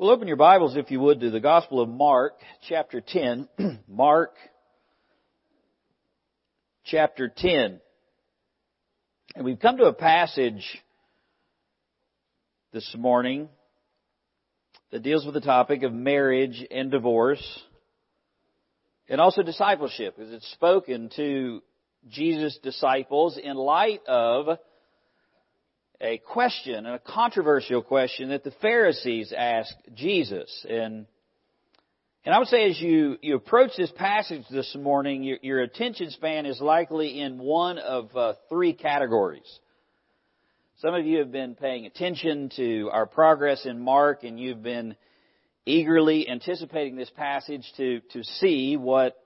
Well, open your Bibles, if you would, to the Gospel of Mark, chapter 10. Mark, chapter 10. And we've come to a passage this morning that deals with the topic of marriage and divorce and also discipleship, because it's spoken to Jesus' disciples in light of a question, a controversial question that the Pharisees asked Jesus. And, and I would say as you, you approach this passage this morning, your, your attention span is likely in one of uh, three categories. Some of you have been paying attention to our progress in Mark and you've been eagerly anticipating this passage to, to see what,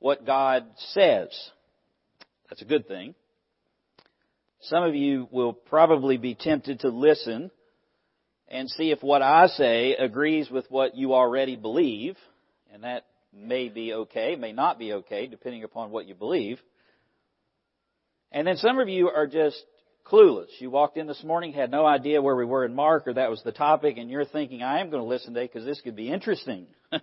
what God says. That's a good thing. Some of you will probably be tempted to listen and see if what I say agrees with what you already believe, and that may be okay, may not be okay, depending upon what you believe. And then some of you are just clueless. You walked in this morning, had no idea where we were in Mark, or that was the topic, and you're thinking, I am going to listen today because this could be interesting.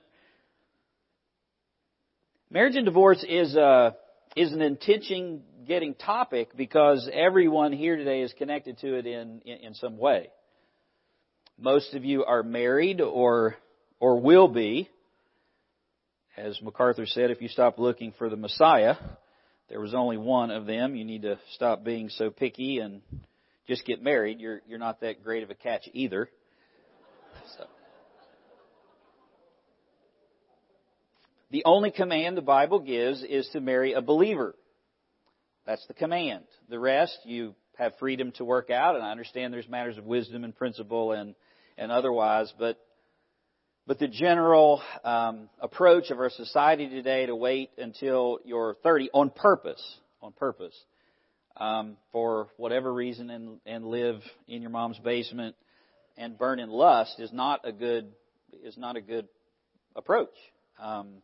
Marriage and divorce is a, uh, is an intention getting topic because everyone here today is connected to it in, in, in some way. Most of you are married or, or will be. As MacArthur said, if you stop looking for the Messiah, there was only one of them. You need to stop being so picky and just get married. You're, you're not that great of a catch either. So. The only command the Bible gives is to marry a believer. That's the command. The rest, you have freedom to work out, and I understand there's matters of wisdom and principle and, and otherwise, but, but the general um, approach of our society today to wait until you're 30 on purpose, on purpose, um, for whatever reason and, and live in your mom's basement and burn in lust is not a good, is not a good approach. Um,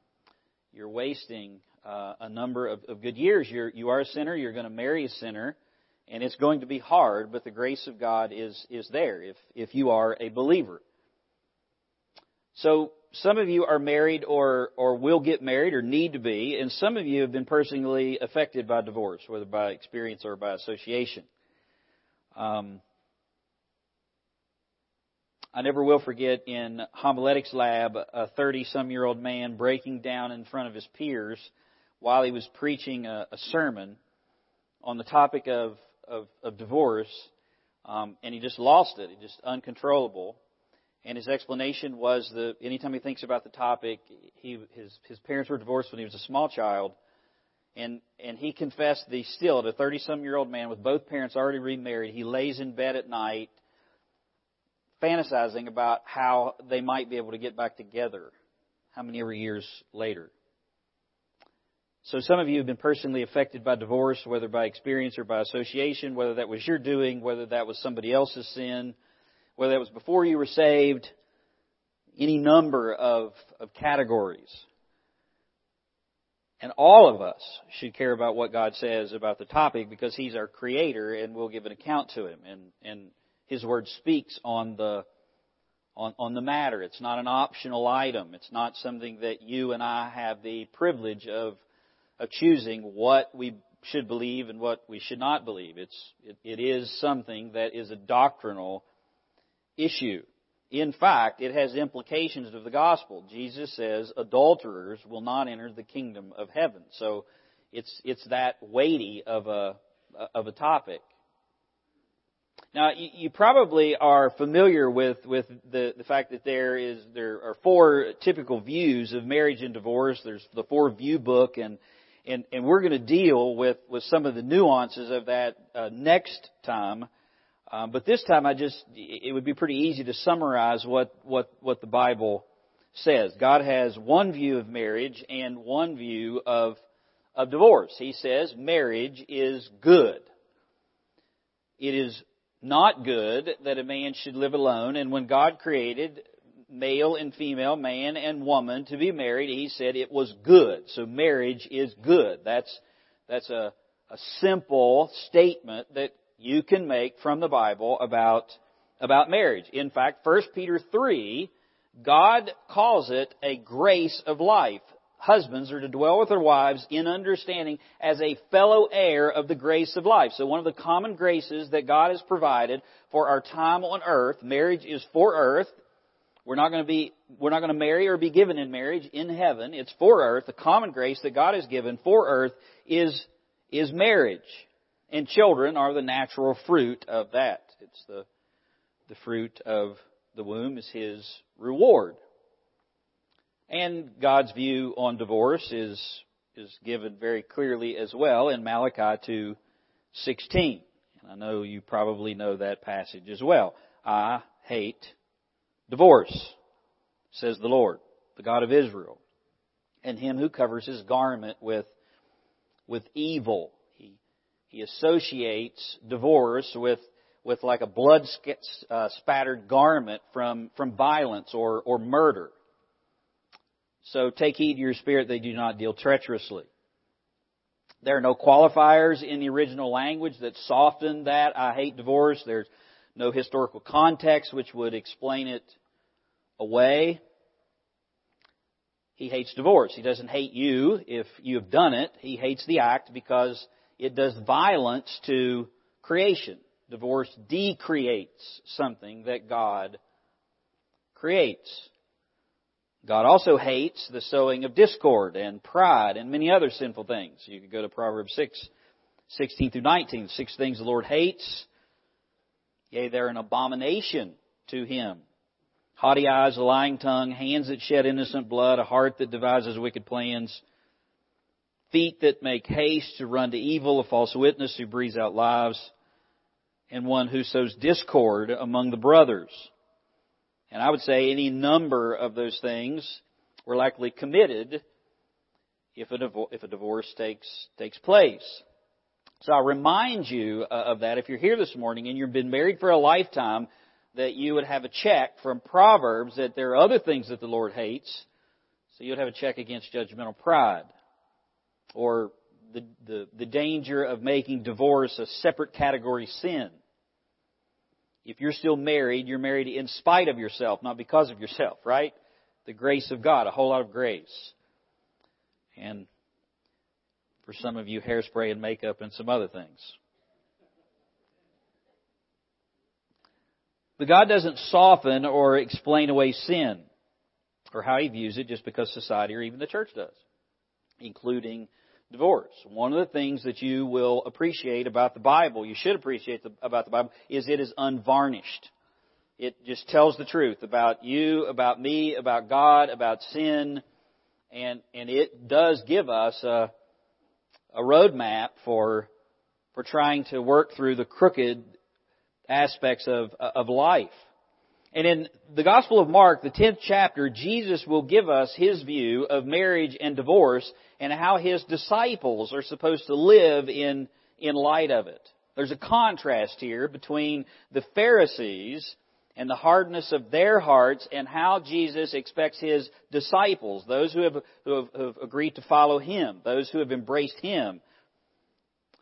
you're wasting uh, a number of, of good years. You're, you are a sinner. You're going to marry a sinner, and it's going to be hard. But the grace of God is is there if if you are a believer. So some of you are married or or will get married or need to be, and some of you have been personally affected by divorce, whether by experience or by association. Um, I never will forget in homiletics lab a 30 some year old man breaking down in front of his peers while he was preaching a, a sermon on the topic of, of, of divorce, um, and he just lost it. Just uncontrollable. And his explanation was that anytime he thinks about the topic, he, his, his parents were divorced when he was a small child. And, and he confessed that he still, a 30 some year old man with both parents already remarried, he lays in bed at night fantasizing about how they might be able to get back together how many ever years later. So some of you have been personally affected by divorce, whether by experience or by association, whether that was your doing, whether that was somebody else's sin, whether that was before you were saved, any number of, of categories. And all of us should care about what God says about the topic because He's our Creator and we'll give an account to Him. And, and His Word speaks on the, on, on the matter. It's not an optional item. It's not something that you and I have the privilege of of choosing what we should believe and what we should not believe. It's, it, it is something that is a doctrinal issue. In fact, it has implications of the gospel. Jesus says adulterers will not enter the kingdom of heaven. So it's, it's that weighty of a, of a topic. Now, you probably are familiar with, with the, the fact that there is, there are four typical views of marriage and divorce. There's the four view book and, and, and we're going to deal with, with some of the nuances of that uh, next time. Um, but this time, I just it would be pretty easy to summarize what what what the Bible says. God has one view of marriage and one view of of divorce. He says marriage is good. It is not good that a man should live alone, and when God created male and female, man and woman, to be married, he said it was good. So marriage is good. That's, that's a, a simple statement that you can make from the Bible about, about marriage. In fact, 1 Peter 3 God calls it a grace of life. Husbands are to dwell with their wives in understanding as a fellow heir of the grace of life. So one of the common graces that God has provided for our time on earth, marriage is for earth. We're not going to be, we're not going to marry or be given in marriage in heaven. It's for earth. The common grace that God has given for earth is, is marriage. And children are the natural fruit of that. It's the, the fruit of the womb is His reward. And God's view on divorce is, is given very clearly as well in Malachi 2:16. And I know you probably know that passage as well. I hate divorce, says the Lord, the God of Israel, and him who covers his garment with, with evil. He, he associates divorce with, with like a blood uh, spattered garment from, from violence or, or murder. So take heed to your spirit they do not deal treacherously. There are no qualifiers in the original language that soften that I hate divorce. There's no historical context which would explain it away. He hates divorce. He doesn't hate you if you have done it. He hates the act because it does violence to creation. Divorce decreates something that God creates. God also hates the sowing of discord and pride and many other sinful things. You could go to Proverbs 6, 16 through 19. Six things the Lord hates. Yea, they're an abomination to him. Haughty eyes, a lying tongue, hands that shed innocent blood, a heart that devises wicked plans, feet that make haste to run to evil, a false witness who breathes out lies, and one who sows discord among the brothers. And I would say any number of those things were likely committed if a, divorce takes, takes place. So I remind you uh, of that if you're here this morning and you've been married for a lifetime, that you would have a check from Proverbs that there are other things that the Lord hates. So you'd have a check against judgmental pride. Or the, the, the danger of making divorce a separate category sin. If you're still married, you're married in spite of yourself, not because of yourself, right? The grace of God, a whole lot of grace. And for some of you, hairspray and makeup and some other things. But God doesn't soften or explain away sin or how He views it just because society or even the church does, including divorce. One of the things that you will appreciate about the Bible, you should appreciate the, about the Bible, is it is unvarnished. It just tells the truth about you, about me, about God, about sin, and and it does give us a a roadmap for for trying to work through the crooked aspects of of life. And in the Gospel of Mark, the 10th chapter, Jesus will give us his view of marriage and divorce and how his disciples are supposed to live in, in light of it. There's a contrast here between the Pharisees and the hardness of their hearts and how Jesus expects his disciples, those who have, who have, who have agreed to follow him, those who have embraced him.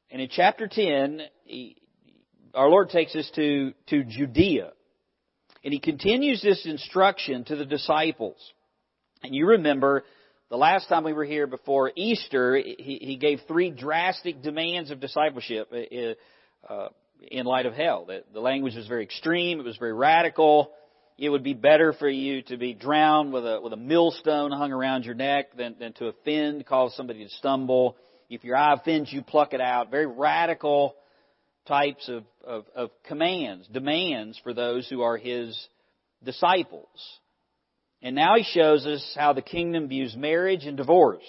And in chapter 10, he, our Lord takes us to, to Judea. And he continues this instruction to the disciples. And you remember the last time we were here before Easter, he, he gave three drastic demands of discipleship uh, uh, in light of hell. The, the language was very extreme. It was very radical. It would be better for you to be drowned with a, with a millstone hung around your neck than, than to offend, cause somebody to stumble. If your eye offends you, pluck it out. Very radical types of, of, of commands, demands for those who are his disciples. And now he shows us how the kingdom views marriage and divorce.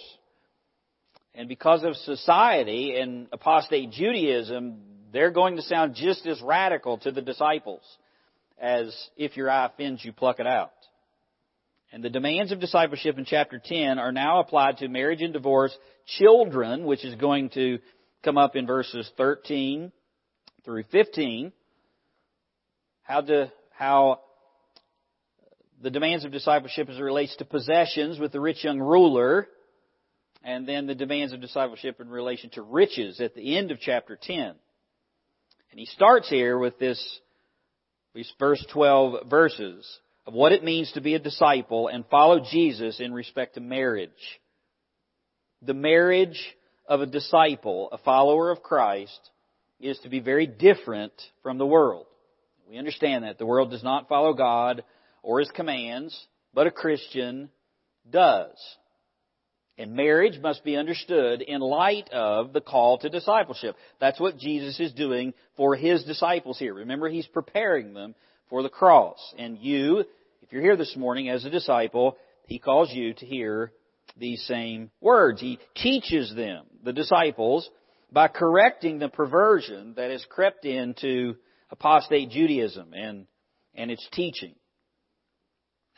And because of society and apostate Judaism, they're going to sound just as radical to the disciples as if your eye offends you, pluck it out. And the demands of discipleship in chapter 10 are now applied to marriage and divorce, children, which is going to come up in verses 13 through 15, how to, how the demands of discipleship as it relates to possessions with the rich young ruler, and then the demands of discipleship in relation to riches at the end of chapter 10. And he starts here with this, these first 12 verses of what it means to be a disciple and follow Jesus in respect to marriage. The marriage of a disciple, a follower of Christ, is to be very different from the world. We understand that. The world does not follow God or His commands, but a Christian does. And marriage must be understood in light of the call to discipleship. That's what Jesus is doing for His disciples here. Remember, He's preparing them for the cross. And you, if you're here this morning as a disciple, He calls you to hear these same words. He teaches them, the disciples, by correcting the perversion that has crept into apostate Judaism and, and its teaching.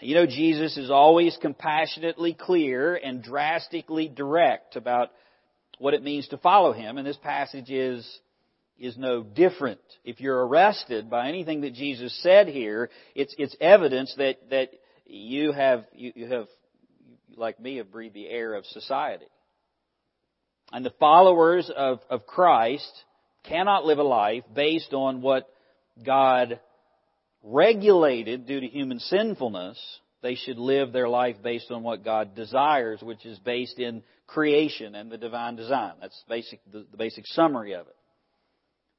You know, Jesus is always compassionately clear and drastically direct about what it means to follow Him, and this passage is, is no different. If you're arrested by anything that Jesus said here, it's, it's evidence that, that you have, you, you have, like me, have breathed the air of society. And the followers of, of Christ cannot live a life based on what God regulated due to human sinfulness, they should live their life based on what God desires, which is based in creation and the divine design. That's basic, the, the basic summary of it.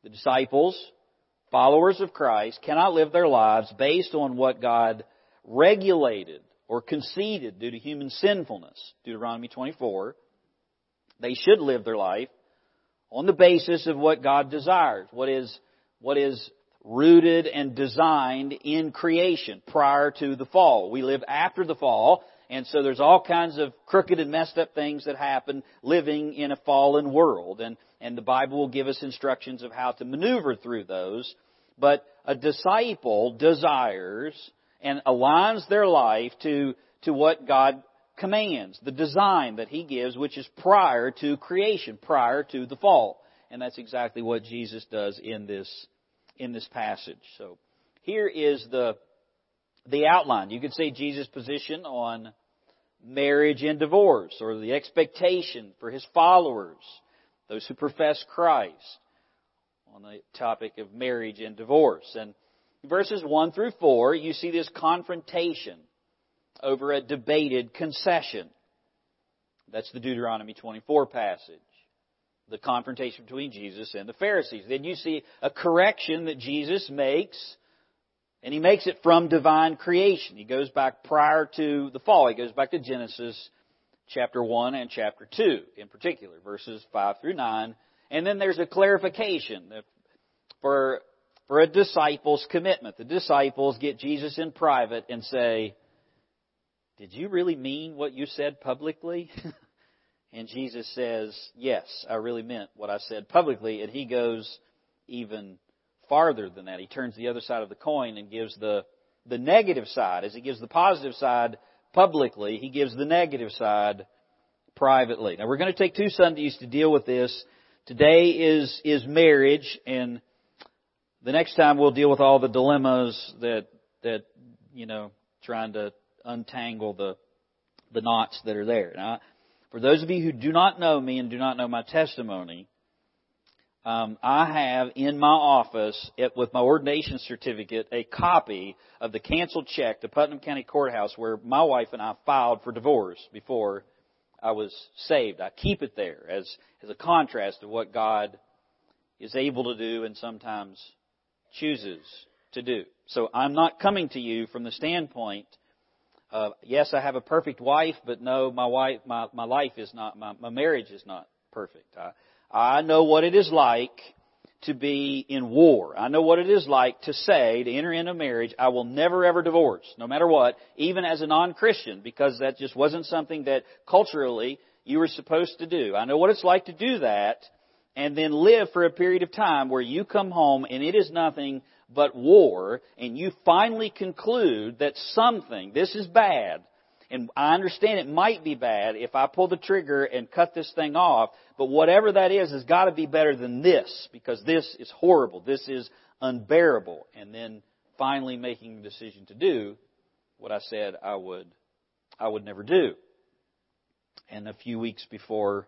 The disciples, followers of Christ, cannot live their lives based on what God regulated or conceded due to human sinfulness. Deuteronomy 24. They should live their life on the basis of what God desires, what is, what is rooted and designed in creation prior to the fall. We live after the fall, and so there's all kinds of crooked and messed up things that happen living in a fallen world. And, and the Bible will give us instructions of how to maneuver through those. But a disciple desires and aligns their life to, to what God commands, the design that He gives, which is prior to creation, prior to the fall. And that's exactly what Jesus does in this in this passage. So here is the, the outline. You can see Jesus' position on marriage and divorce, or the expectation for his followers, those who profess Christ, on the topic of marriage and divorce. And verses 1 through 4, you see this confrontation over a debated concession. That's the Deuteronomy 24 passage the confrontation between Jesus and the Pharisees. Then you see a correction that Jesus makes, and he makes it from divine creation. He goes back prior to the fall. He goes back to Genesis chapter 1 and chapter 2 in particular, verses 5 through 9. And then there's a clarification for, for a disciple's commitment. The disciples get Jesus in private and say, Did you really mean what you said publicly? And Jesus says, Yes, I really meant what I said publicly. And he goes even farther than that. He turns the other side of the coin and gives the, the negative side. As he gives the positive side publicly, he gives the negative side privately. Now we're going to take two Sundays to deal with this. Today is, is marriage and the next time we'll deal with all the dilemmas that, that, you know, trying to untangle the, the knots that are there. Now, for those of you who do not know me and do not know my testimony, um, I have in my office, it, with my ordination certificate, a copy of the canceled check to Putnam County Courthouse where my wife and I filed for divorce before I was saved. I keep it there as, as a contrast to what God is able to do and sometimes chooses to do. So I'm not coming to you from the standpoint uh, yes, I have a perfect wife, but no, my wife, my, my life is not, my, my marriage is not perfect. I, I know what it is like to be in war. I know what it is like to say, to enter into a marriage, I will never ever divorce, no matter what, even as a non-Christian, because that just wasn't something that culturally you were supposed to do. I know what it's like to do that and then live for a period of time where you come home and it is nothing but war, and you finally conclude that something, this is bad, and I understand it might be bad if I pull the trigger and cut this thing off, but whatever that is has got to be better than this, because this is horrible, this is unbearable, and then finally making the decision to do what I said I would, I would never do. And a few weeks before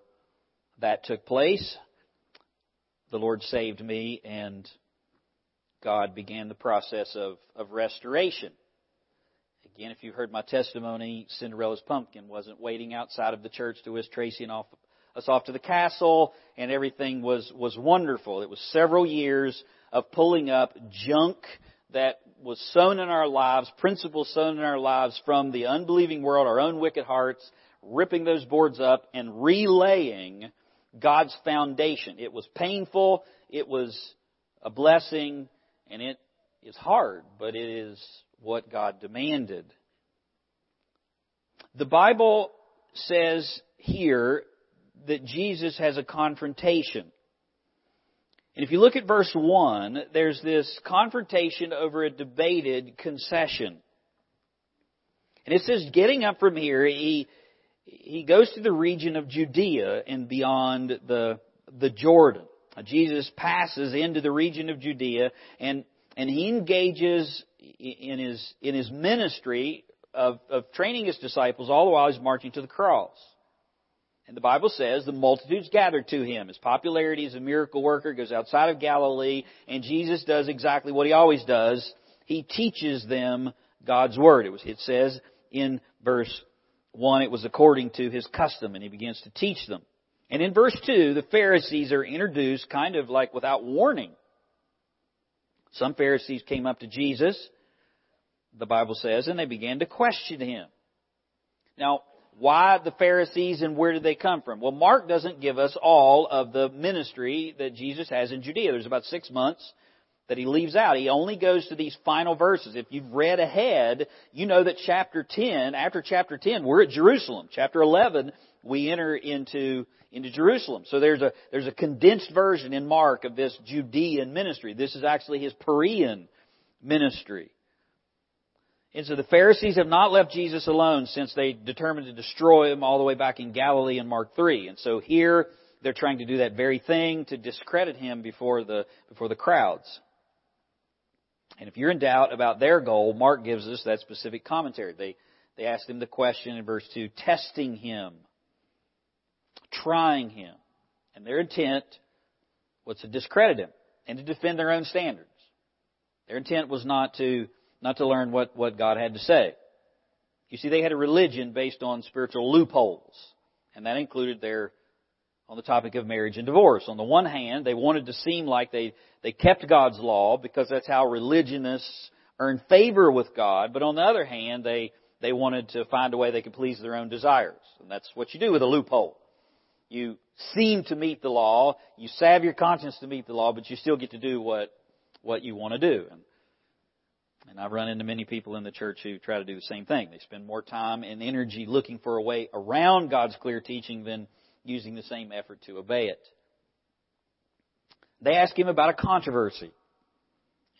that took place, the Lord saved me and God began the process of, of restoration. Again, if you've heard my testimony, Cinderella's pumpkin wasn't waiting outside of the church to whisk Tracy and off, us off to the castle, and everything was, was wonderful. It was several years of pulling up junk that was sown in our lives, principles sown in our lives from the unbelieving world, our own wicked hearts, ripping those boards up and relaying God's foundation. It was painful, it was a blessing, and it is hard, but it is what God demanded. The Bible says here that Jesus has a confrontation. And if you look at verse 1, there's this confrontation over a debated concession. And it says, getting up from here, he, he goes to the region of Judea and beyond the, the Jordan. Uh, Jesus passes into the region of Judea and, and he engages in his, in his ministry of, of training his disciples all the while he's marching to the cross. And the Bible says the multitudes gathered to him. His popularity as a miracle worker goes outside of Galilee, and Jesus does exactly what he always does. He teaches them God's Word. It, was, it says in verse 1, it was according to his custom, and he begins to teach them. And in verse 2, the Pharisees are introduced kind of like without warning. Some Pharisees came up to Jesus, the Bible says, and they began to question him. Now, why the Pharisees and where did they come from? Well, Mark doesn't give us all of the ministry that Jesus has in Judea. There's about six months that he leaves out. He only goes to these final verses. If you've read ahead, you know that chapter 10, after chapter 10, we're at Jerusalem. Chapter 11, we enter into, into Jerusalem. So there's a, there's a condensed version in Mark of this Judean ministry. This is actually his Perean ministry. And so the Pharisees have not left Jesus alone since they determined to destroy him all the way back in Galilee in Mark 3. And so here they're trying to do that very thing to discredit him before the, before the crowds. And if you're in doubt about their goal, Mark gives us that specific commentary. They, they asked him the question in verse 2, testing him, trying him. And their intent was to discredit him and to defend their own standards. Their intent was not to not to learn what, what God had to say. You see, they had a religion based on spiritual loopholes, and that included their on the topic of marriage and divorce. On the one hand, they wanted to seem like they, they kept God's law because that's how religionists earn favor with God, but on the other hand, they, they wanted to find a way they could please their own desires. And that's what you do with a loophole. You seem to meet the law, you salve your conscience to meet the law, but you still get to do what, what you want to do. And and I've run into many people in the church who try to do the same thing. They spend more time and energy looking for a way around God's clear teaching than using the same effort to obey it. They ask him about a controversy.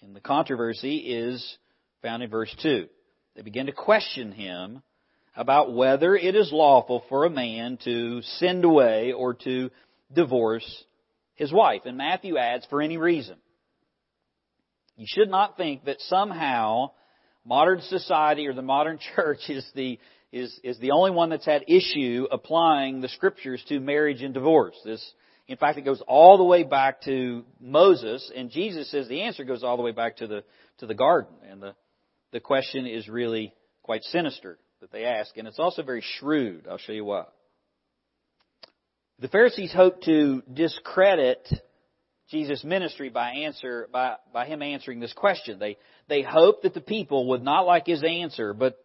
And the controversy is found in verse 2. They begin to question him about whether it is lawful for a man to send away or to divorce his wife. And Matthew adds, for any reason. You should not think that somehow modern society or the modern church is the is, is the only one that's had issue applying the scriptures to marriage and divorce. This, in fact, it goes all the way back to Moses, and Jesus says the answer goes all the way back to the to the garden. And the the question is really quite sinister that they ask, and it's also very shrewd. I'll show you why. The Pharisees hope to discredit Jesus' ministry by answer by, by him answering this question. They they hope that the people would not like his answer, but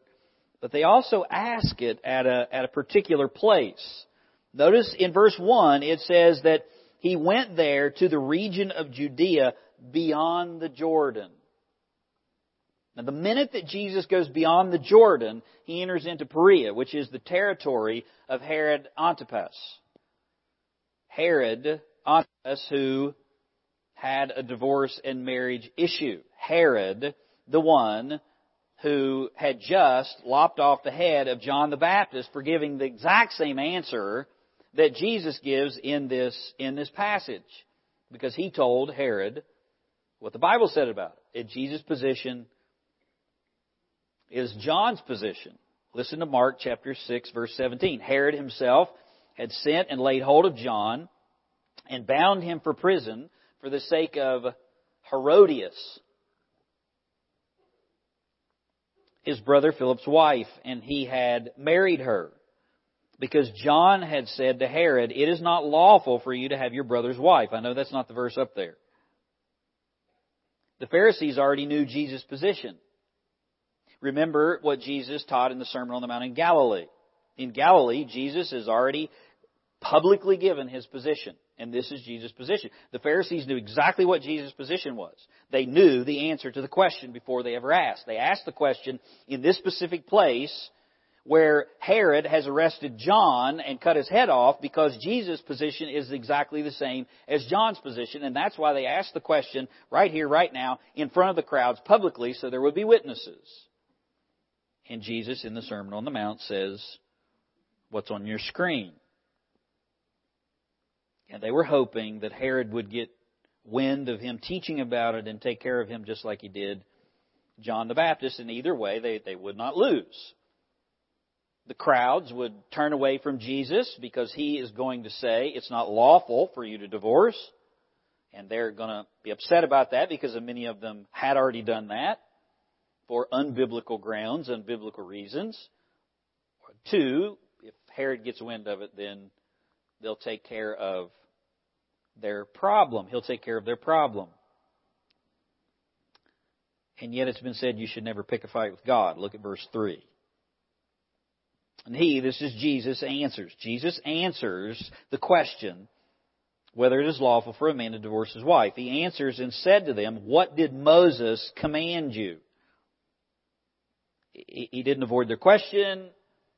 but they also ask it at a at a particular place. Notice in verse one it says that he went there to the region of Judea beyond the Jordan. Now, the minute that Jesus goes beyond the Jordan, he enters into Perea, which is the territory of Herod Antipas. Herod Antipas, who had a divorce and marriage issue. Herod, the one who had just lopped off the head of John the Baptist for giving the exact same answer that Jesus gives in this, in this passage. Because he told Herod what the Bible said about it. And Jesus' position is John's position. Listen to Mark chapter 6 verse 17. Herod himself had sent and laid hold of John and bound him for prison for the sake of Herodias. His brother Philip's wife, and he had married her. Because John had said to Herod, It is not lawful for you to have your brother's wife. I know that's not the verse up there. The Pharisees already knew Jesus' position. Remember what Jesus taught in the Sermon on the Mount in Galilee. In Galilee, Jesus has already publicly given his position. And this is Jesus' position. The Pharisees knew exactly what Jesus' position was. They knew the answer to the question before they ever asked. They asked the question in this specific place where Herod has arrested John and cut his head off because Jesus' position is exactly the same as John's position. And that's why they asked the question right here, right now, in front of the crowds publicly so there would be witnesses. And Jesus in the Sermon on the Mount says, what's on your screen? And they were hoping that Herod would get wind of him teaching about it and take care of him just like he did John the Baptist. And either way, they, they would not lose. The crowds would turn away from Jesus because he is going to say it's not lawful for you to divorce. And they're going to be upset about that because many of them had already done that for unbiblical grounds, unbiblical reasons. Two, if Herod gets wind of it, then they'll take care of their problem. He'll take care of their problem. And yet it's been said you should never pick a fight with God. Look at verse 3. And he, this is Jesus, answers. Jesus answers the question whether it is lawful for a man to divorce his wife. He answers and said to them, What did Moses command you? He didn't avoid their question.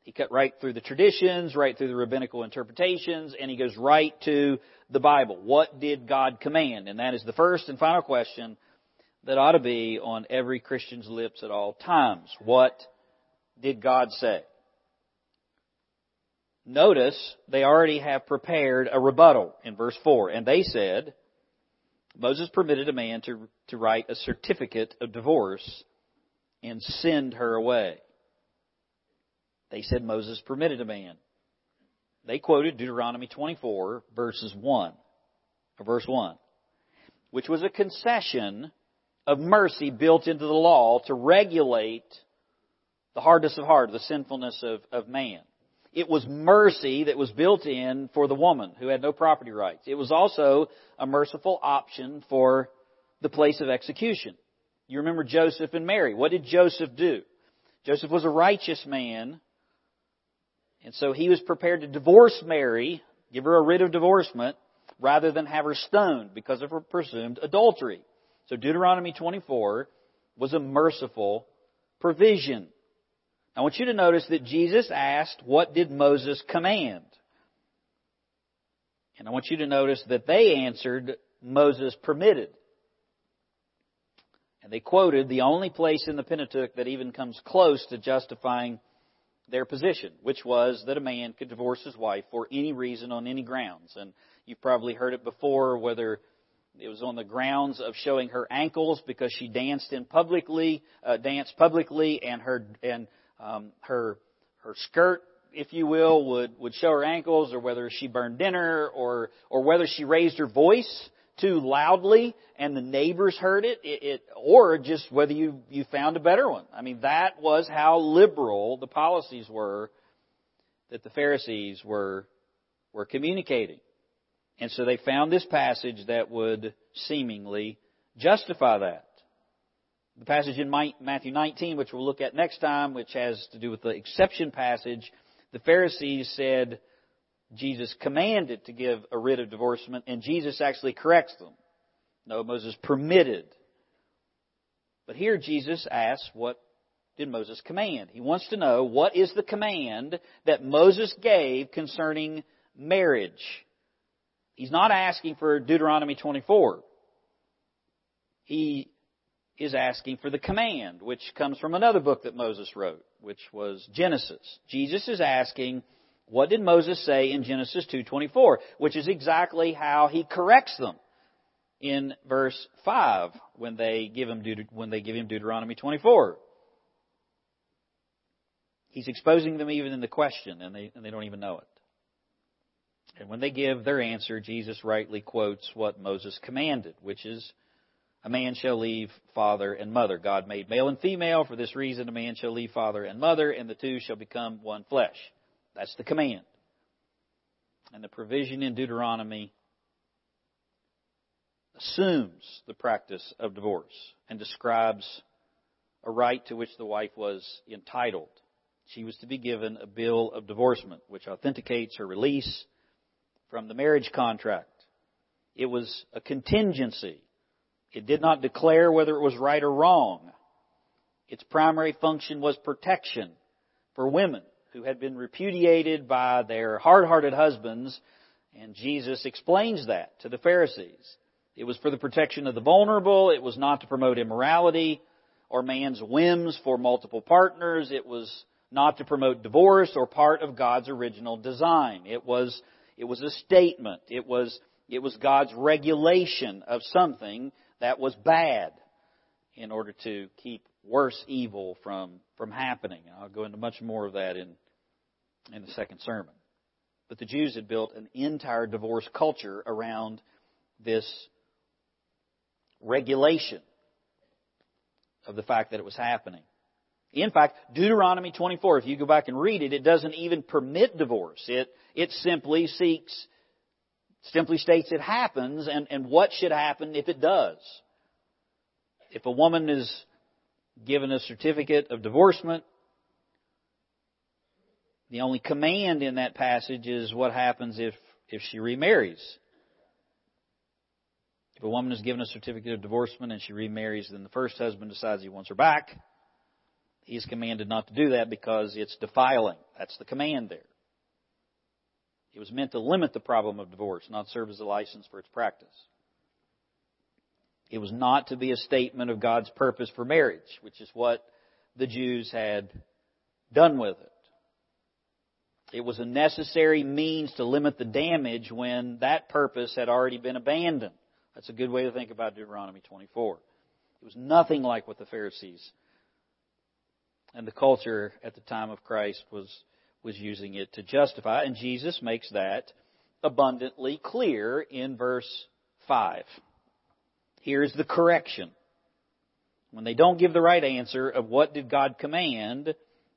He cut right through the traditions, right through the rabbinical interpretations, and he goes right to the Bible. What did God command? And that is the first and final question that ought to be on every Christian's lips at all times. What did God say? Notice they already have prepared a rebuttal in verse 4. And they said, Moses permitted a man to, to write a certificate of divorce and send her away. They said Moses permitted a man. They quoted Deuteronomy 24 verses 1, or verse 1, which was a concession of mercy built into the law to regulate the hardness of heart, the sinfulness of, of man. It was mercy that was built in for the woman who had no property rights. It was also a merciful option for the place of execution. You remember Joseph and Mary. What did Joseph do? Joseph was a righteous man, and so he was prepared to divorce Mary, give her a writ of divorcement, rather than have her stoned because of her presumed adultery. So Deuteronomy 24 was a merciful provision. I want you to notice that Jesus asked, What did Moses command? And I want you to notice that they answered, Moses permitted. And they quoted the only place in the Pentateuch that even comes close to justifying their position, which was that a man could divorce his wife for any reason on any grounds. And you've probably heard it before, whether it was on the grounds of showing her ankles because she danced in publicly, uh, danced publicly, and her and um, her her skirt, if you will, would would show her ankles, or whether she burned dinner, or or whether she raised her voice too loudly and the neighbors heard it, it, it, or just whether you, you found a better one. I mean, that was how liberal the policies were that the Pharisees were, were communicating. And so they found this passage that would seemingly justify that. The passage in Matthew 19, which we'll look at next time, which has to do with the exception passage, the Pharisees said, Jesus commanded to give a writ of divorcement, and Jesus actually corrects them. No, Moses permitted. But here Jesus asks, what did Moses command? He wants to know what is the command that Moses gave concerning marriage. He's not asking for Deuteronomy 24. He is asking for the command, which comes from another book that Moses wrote, which was Genesis. Jesus is asking, what did Moses say in Genesis 2:24, which is exactly how he corrects them in verse 5 when they give him when they give him Deuteronomy 24. He's exposing them even in the question and they and they don't even know it. And when they give their answer, Jesus rightly quotes what Moses commanded, which is a man shall leave father and mother. God made male and female. For this reason, a man shall leave father and mother, and the two shall become one flesh. That's the command. And the provision in Deuteronomy assumes the practice of divorce and describes a right to which the wife was entitled. She was to be given a bill of divorcement, which authenticates her release from the marriage contract. It was a contingency it did not declare whether it was right or wrong. Its primary function was protection for women who had been repudiated by their hard-hearted husbands, and Jesus explains that to the Pharisees. It was for the protection of the vulnerable. It was not to promote immorality or man's whims for multiple partners. It was not to promote divorce or part of God's original design. It was, it was a statement. It was, it was God's regulation of something that was bad in order to keep worse evil from, from happening. I'll go into much more of that in, in the second sermon. But the Jews had built an entire divorce culture around this regulation of the fact that it was happening. In fact, Deuteronomy 24, if you go back and read it, it doesn't even permit divorce. It, it simply seeks simply states it happens and, and what should happen if it does. If a woman is given a certificate of divorcement, the only command in that passage is what happens if, if she remarries. If a woman is given a certificate of divorcement and she remarries, then the first husband decides he wants her back. He's commanded not to do that because it's defiling. That's the command there. It was meant to limit the problem of divorce, not serve as a license for its practice. It was not to be a statement of God's purpose for marriage, which is what the Jews had done with it. It was a necessary means to limit the damage when that purpose had already been abandoned. That's a good way to think about Deuteronomy 24. It was nothing like what the Pharisees and the culture at the time of Christ was was using it to justify, and Jesus makes that abundantly clear in verse 5. Here's the correction. When they don't give the right answer of what did God command,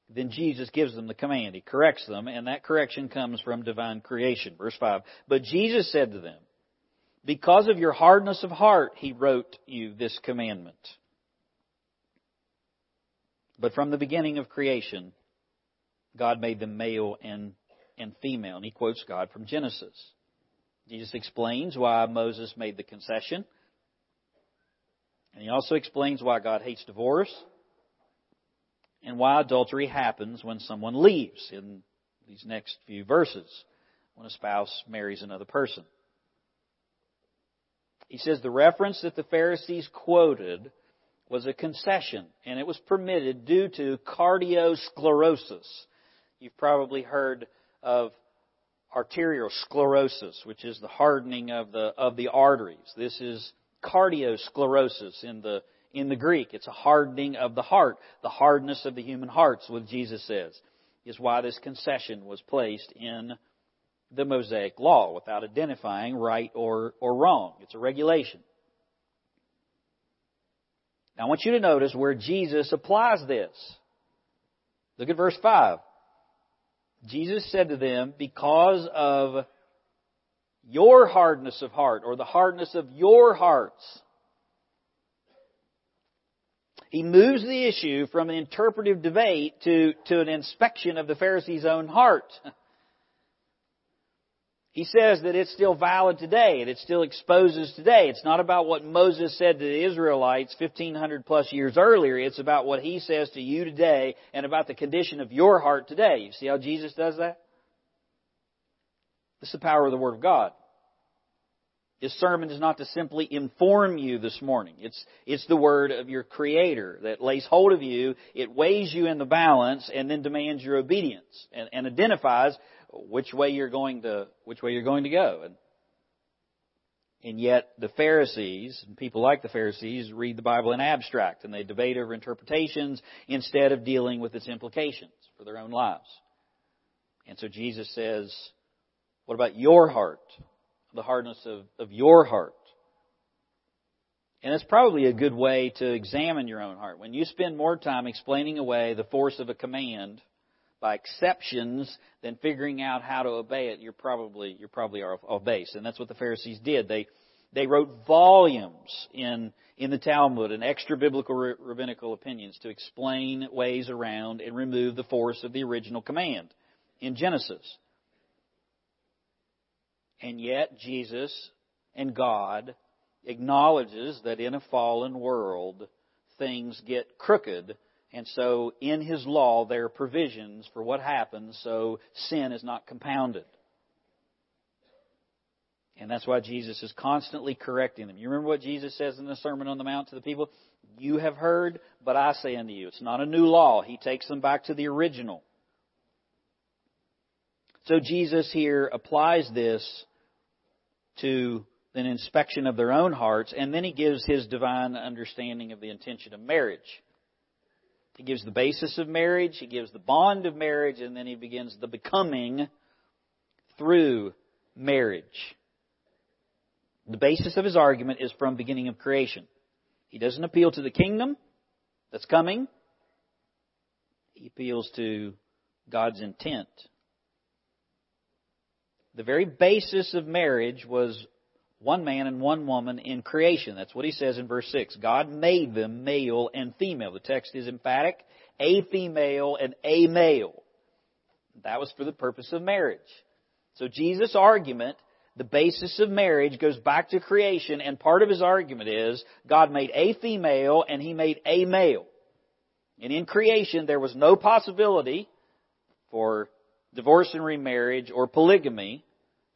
then Jesus gives them the command. He corrects them, and that correction comes from divine creation. Verse 5. But Jesus said to them, Because of your hardness of heart, He wrote you this commandment. But from the beginning of creation, God made them male and, and female. And he quotes God from Genesis. Jesus explains why Moses made the concession. And he also explains why God hates divorce why adultery happens when someone leaves in these next few verses, when a spouse marries another person. He says the reference that the Pharisees quoted was a concession, and it was permitted due to cardiosclerosis. You've probably heard of arteriosclerosis, which is the hardening of the, of the arteries. This is cardiosclerosis in the, in the Greek. It's a hardening of the heart. The hardness of the human hearts, what Jesus says, is why this concession was placed in the Mosaic law without identifying right or, or wrong. It's a regulation. Now I want you to notice where Jesus applies this. Look at verse 5. Jesus said to them, because of your hardness of heart or the hardness of your hearts. He moves the issue from an interpretive debate to, to an inspection of the Pharisee's own heart. He says that it's still valid today and it still exposes today. It's not about what Moses said to the Israelites 1500 plus years earlier. It's about what he says to you today and about the condition of your heart today. You see how Jesus does that? This is the power of the Word of God. His sermon is not to simply inform you this morning. It's, it's the word of your Creator that lays hold of you, it weighs you in the balance, and then demands your obedience, and, and identifies which way you're going to which way you're going to go. And, and yet the Pharisees and people like the Pharisees read the Bible in abstract and they debate over interpretations instead of dealing with its implications for their own lives. And so Jesus says, what about your heart? The hardness of, of your heart. And it's probably a good way to examine your own heart. When you spend more time explaining away the force of a command by exceptions than figuring out how to obey it, you're probably you're probably off, off base. And that's what the Pharisees did. They they wrote volumes in in the Talmud and extra biblical rabbinical opinions to explain ways around and remove the force of the original command in Genesis. And yet Jesus and God acknowledges that in a fallen world things get crooked and so in his law there are provisions for what happens so sin is not compounded. And that's why Jesus is constantly correcting them. You remember what Jesus says in the Sermon on the Mount to the people? You have heard, but I say unto you. It's not a new law. He takes them back to the original. So Jesus here applies this to an inspection of their own hearts, and then he gives his divine understanding of the intention of marriage. He gives the basis of marriage, he gives the bond of marriage, and then he begins the becoming through marriage. The basis of his argument is from beginning of creation. He doesn't appeal to the kingdom that's coming. He appeals to God's intent. The very basis of marriage was one man and one woman in creation. That's what he says in verse 6. God made them male and female. The text is emphatic. A female and a male. That was for the purpose of marriage. So Jesus' argument the basis of marriage goes back to creation, and part of his argument is God made a female and he made a male. And in creation, there was no possibility for divorce and remarriage or polygamy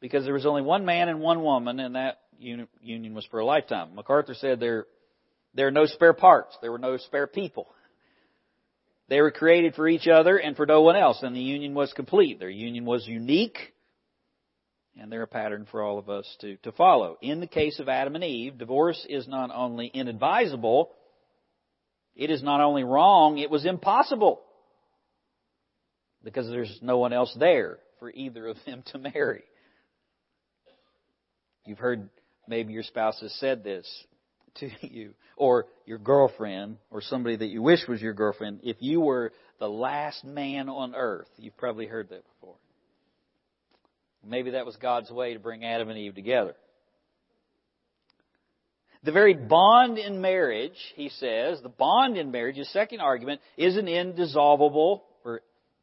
because there was only one man and one woman, and that union was for a lifetime. MacArthur said there, there are no spare parts, there were no spare people. They were created for each other and for no one else, and the union was complete. Their union was unique and they're a pattern for all of us to, to follow. In the case of Adam and Eve, divorce is not only inadvisable, it is not only wrong, it was impossible. Because there's no one else there for either of them to marry. You've heard maybe your spouse has said this to you, or your girlfriend, or somebody that you wish was your girlfriend. If you were the last man on earth, you've probably heard that before. Maybe that was God's way to bring Adam and Eve together. The very bond in marriage, he says, the bond in marriage, his second argument, is an indissoluble or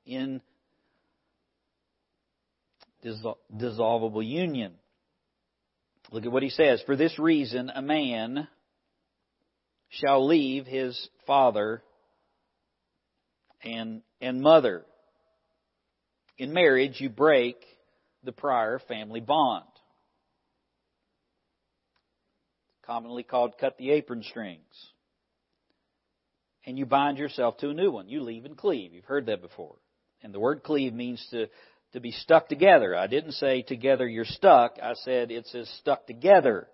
indissolvable union. Look at what he says. For this reason, a man shall leave his father and, and mother. In marriage, you break the prior family bond. Commonly called cut the apron strings. And you bind yourself to a new one. You leave and cleave. You've heard that before. And the word cleave means to, to be stuck together. I didn't say together you're stuck. I said it's as stuck together.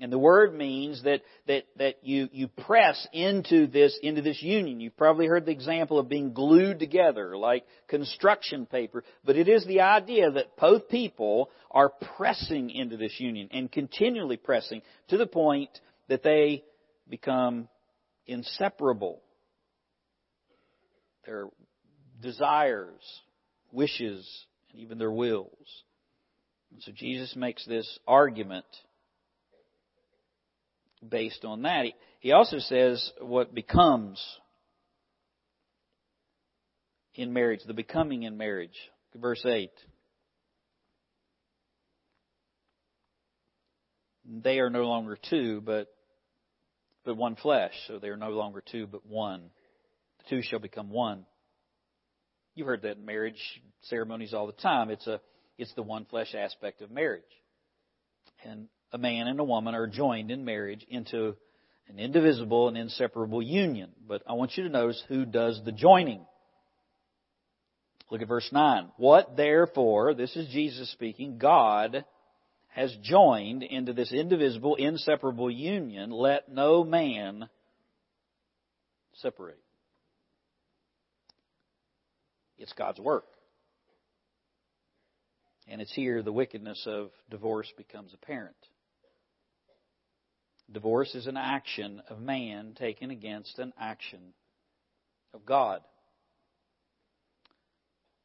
And the word means that, that, that you, you press into this, into this union. You've probably heard the example of being glued together, like construction paper. But it is the idea that both people are pressing into this union and continually pressing to the point that they become inseparable. Their desires, wishes, and even their wills. And so Jesus makes this argument based on that. He, he also says what becomes in marriage, the becoming in marriage. Verse 8. They are no longer two, but but one flesh. So they are no longer two, but one. The two shall become one. You've heard that in marriage ceremonies all the time. It's a it's the one flesh aspect of marriage. And a man and a woman are joined in marriage into an indivisible and inseparable union. But I want you to notice who does the joining. Look at verse 9. What therefore, this is Jesus speaking, God has joined into this indivisible, inseparable union, let no man separate. It's God's work. And it's here the wickedness of divorce becomes apparent. Divorce is an action of man taken against an action of God.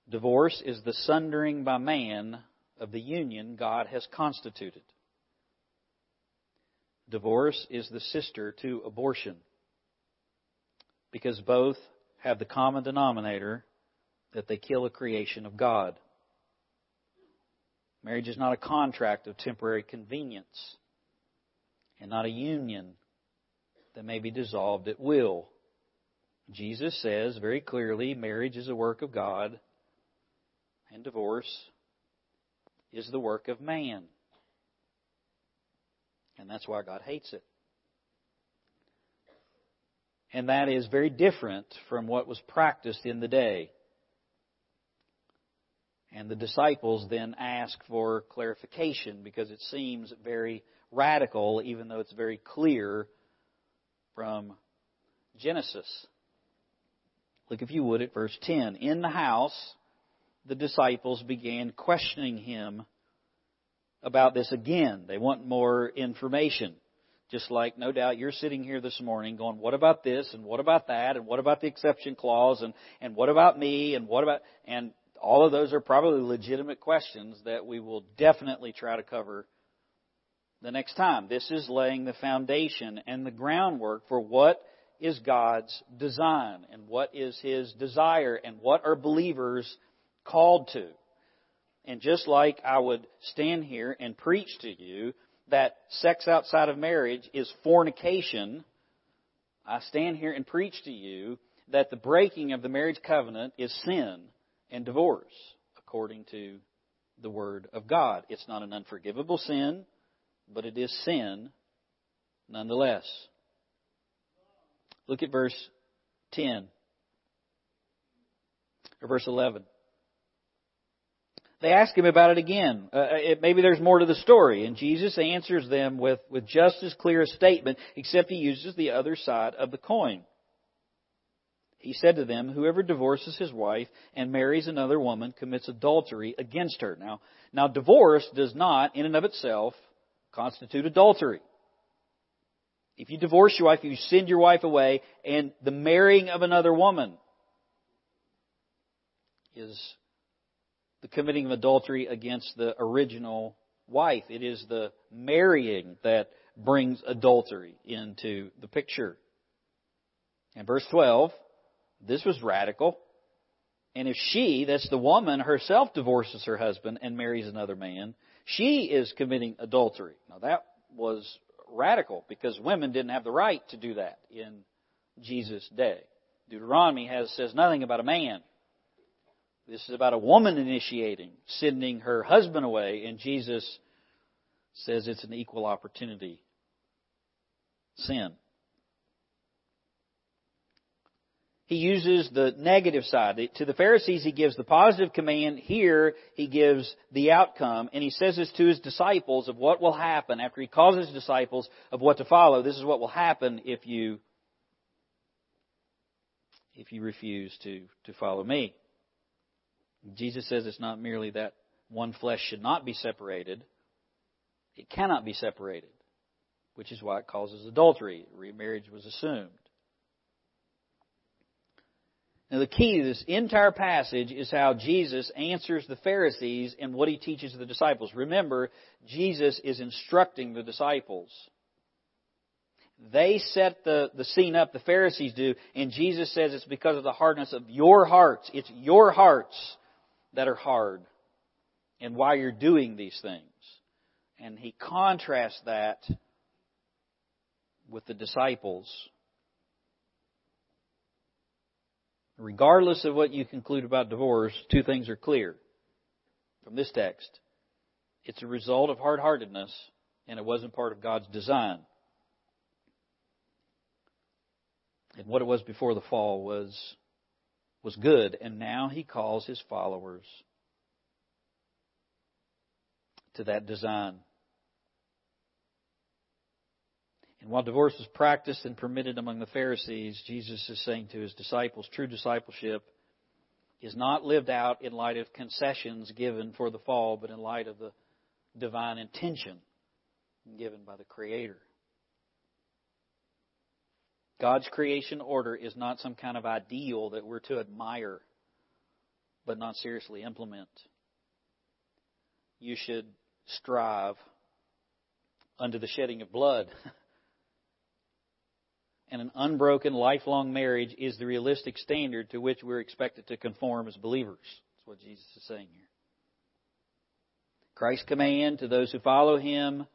Divorce is the sundering by man of the union God has constituted. Divorce is the sister to abortion because both have the common denominator that they kill a creation of God. Marriage is not a contract of temporary convenience and not a union that may be dissolved at will. Jesus says very clearly marriage is a work of God and divorce is the work of man. And that's why God hates it. And that is very different from what was practiced in the day. And the disciples then ask for clarification because it seems very radical, even though it's very clear from Genesis. Look, if you would, at verse 10. In the house, the disciples began questioning him about this again. They want more information. Just like, no doubt, you're sitting here this morning going, what about this, and what about that, and what about the exception clause, and, and what about me, and what about, and all of those are probably legitimate questions that we will definitely try to cover the next time. This is laying the foundation and the groundwork for what is God's design and what is His desire and what are believers called to. And just like I would stand here and preach to you that sex outside of marriage is fornication, I stand here and preach to you that the breaking of the marriage covenant is sin and divorce, according to the Word of God. It's not an unforgivable sin but it is sin nonetheless. Look at verse 10 or verse 11. They ask him about it again. Uh, it, maybe there's more to the story. And Jesus answers them with, with just as clear a statement, except he uses the other side of the coin. He said to them, Whoever divorces his wife and marries another woman commits adultery against her. Now, now divorce does not, in and of itself, constitute adultery. If you divorce your wife, you send your wife away, and the marrying of another woman is the committing of adultery against the original wife. It is the marrying that brings adultery into the picture. And verse 12, this was radical. And if she, that's the woman, herself divorces her husband and marries another man, she is committing adultery. Now that was radical because women didn't have the right to do that in Jesus' day. Deuteronomy has, says nothing about a man. This is about a woman initiating, sending her husband away, and Jesus says it's an equal opportunity sin. He uses the negative side. To the Pharisees, he gives the positive command. Here, he gives the outcome. And he says this to his disciples of what will happen after he calls his disciples of what to follow. This is what will happen if you, if you refuse to, to follow me. Jesus says it's not merely that one flesh should not be separated. It cannot be separated, which is why it causes adultery. Remarriage was assumed. Now, the key to this entire passage is how Jesus answers the Pharisees and what he teaches the disciples. Remember, Jesus is instructing the disciples. They set the, the scene up, the Pharisees do, and Jesus says it's because of the hardness of your hearts. It's your hearts that are hard and why you're doing these things. And he contrasts that with the disciples Regardless of what you conclude about divorce, two things are clear from this text. It's a result of hard heartedness, and it wasn't part of God's design. And what it was before the fall was, was good, and now he calls his followers to that design. And while divorce was practiced and permitted among the Pharisees, Jesus is saying to his disciples, true discipleship is not lived out in light of concessions given for the fall, but in light of the divine intention given by the Creator. God's creation order is not some kind of ideal that we're to admire but not seriously implement. You should strive under the shedding of blood. and an unbroken, lifelong marriage is the realistic standard to which we're expected to conform as believers. That's what Jesus is saying here. Christ's command to those who follow him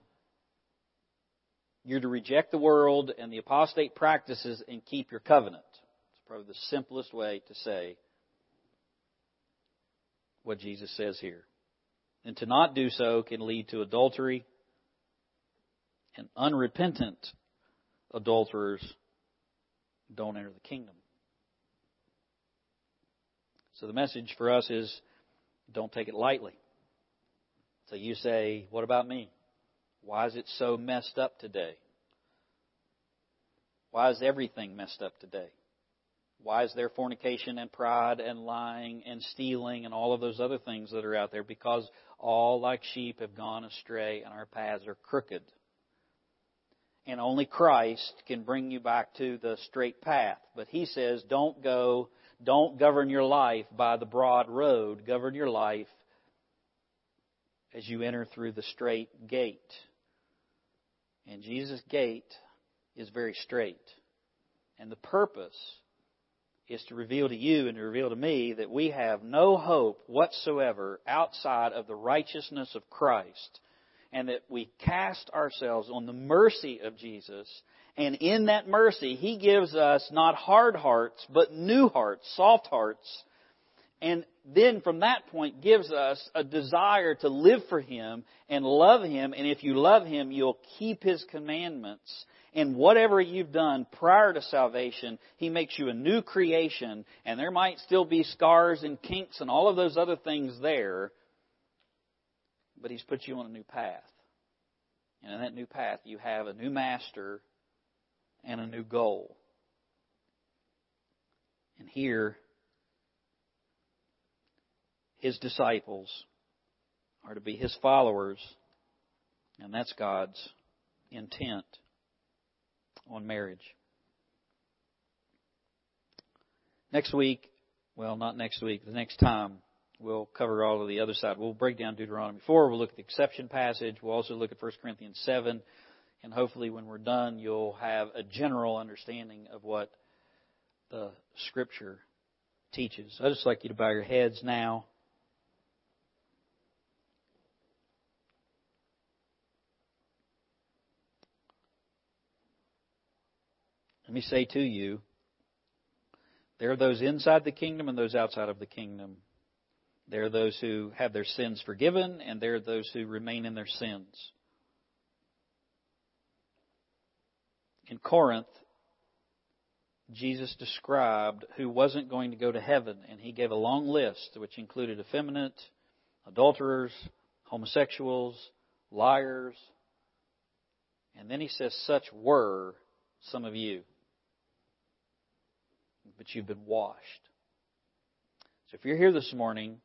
you're to reject the world and the apostate practices and keep your covenant. It's probably the simplest way to say what Jesus says here. And to not do so can lead to adultery, and unrepentant adulterers don't enter the kingdom. So the message for us is don't take it lightly. So you say, What about me? Why is it so messed up today? Why is everything messed up today? Why is there fornication and pride and lying and stealing and all of those other things that are out there? Because all like sheep have gone astray and our paths are crooked. And only Christ can bring you back to the straight path. But He says, don't go, don't govern your life by the broad road. Govern your life as you enter through the straight gate. And Jesus' gate is very straight. And the purpose is to reveal to you and to reveal to me that we have no hope whatsoever outside of the righteousness of Christ and that we cast ourselves on the mercy of Jesus. And in that mercy, He gives us not hard hearts, but new hearts, soft hearts. And then from that point gives us a desire to live for Him and love Him. And if you love Him, you'll keep His commandments And whatever you've done prior to salvation, He makes you a new creation, and there might still be scars and kinks and all of those other things there, but He's put you on a new path. And in that new path, you have a new master and a new goal. And here, His disciples are to be His followers, and that's God's intent on marriage. Next week, well, not next week, the next time, we'll cover all of the other side. We'll break down Deuteronomy 4. We'll look at the exception passage. We'll also look at 1 Corinthians 7. And hopefully, when we're done, you'll have a general understanding of what the Scripture teaches. I'd just like you to bow your heads now. Let me say to you, there are those inside the kingdom and those outside of the kingdom. There are those who have their sins forgiven, and there are those who remain in their sins. In Corinth, Jesus described who wasn't going to go to heaven, and he gave a long list which included effeminate, adulterers, homosexuals, liars, and then he says, Such were some of you but you've been washed. So if you're here this morning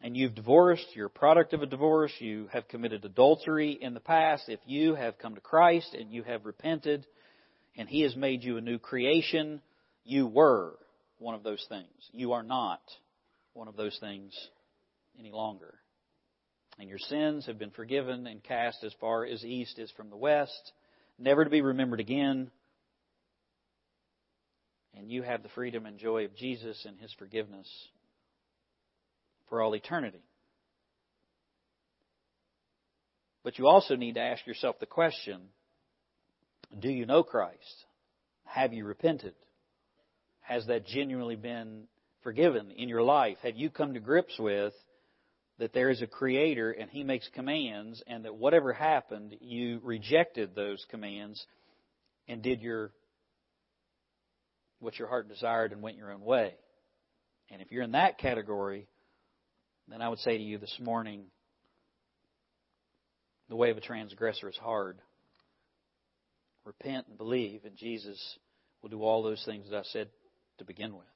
and you've divorced, you're a product of a divorce, you have committed adultery in the past, if you have come to Christ and you have repented and He has made you a new creation, you were one of those things. You are not one of those things any longer. And your sins have been forgiven and cast as far as east is from the west, never to be remembered again and you have the freedom and joy of Jesus and His forgiveness for all eternity. But you also need to ask yourself the question do you know Christ? Have you repented? Has that genuinely been forgiven in your life? Have you come to grips with that there is a creator and he makes commands and that whatever happened, you rejected those commands and did your what your heart desired and went your own way. And if you're in that category, then I would say to you this morning, the way of a transgressor is hard. Repent and believe, and Jesus will do all those things that I said to begin with.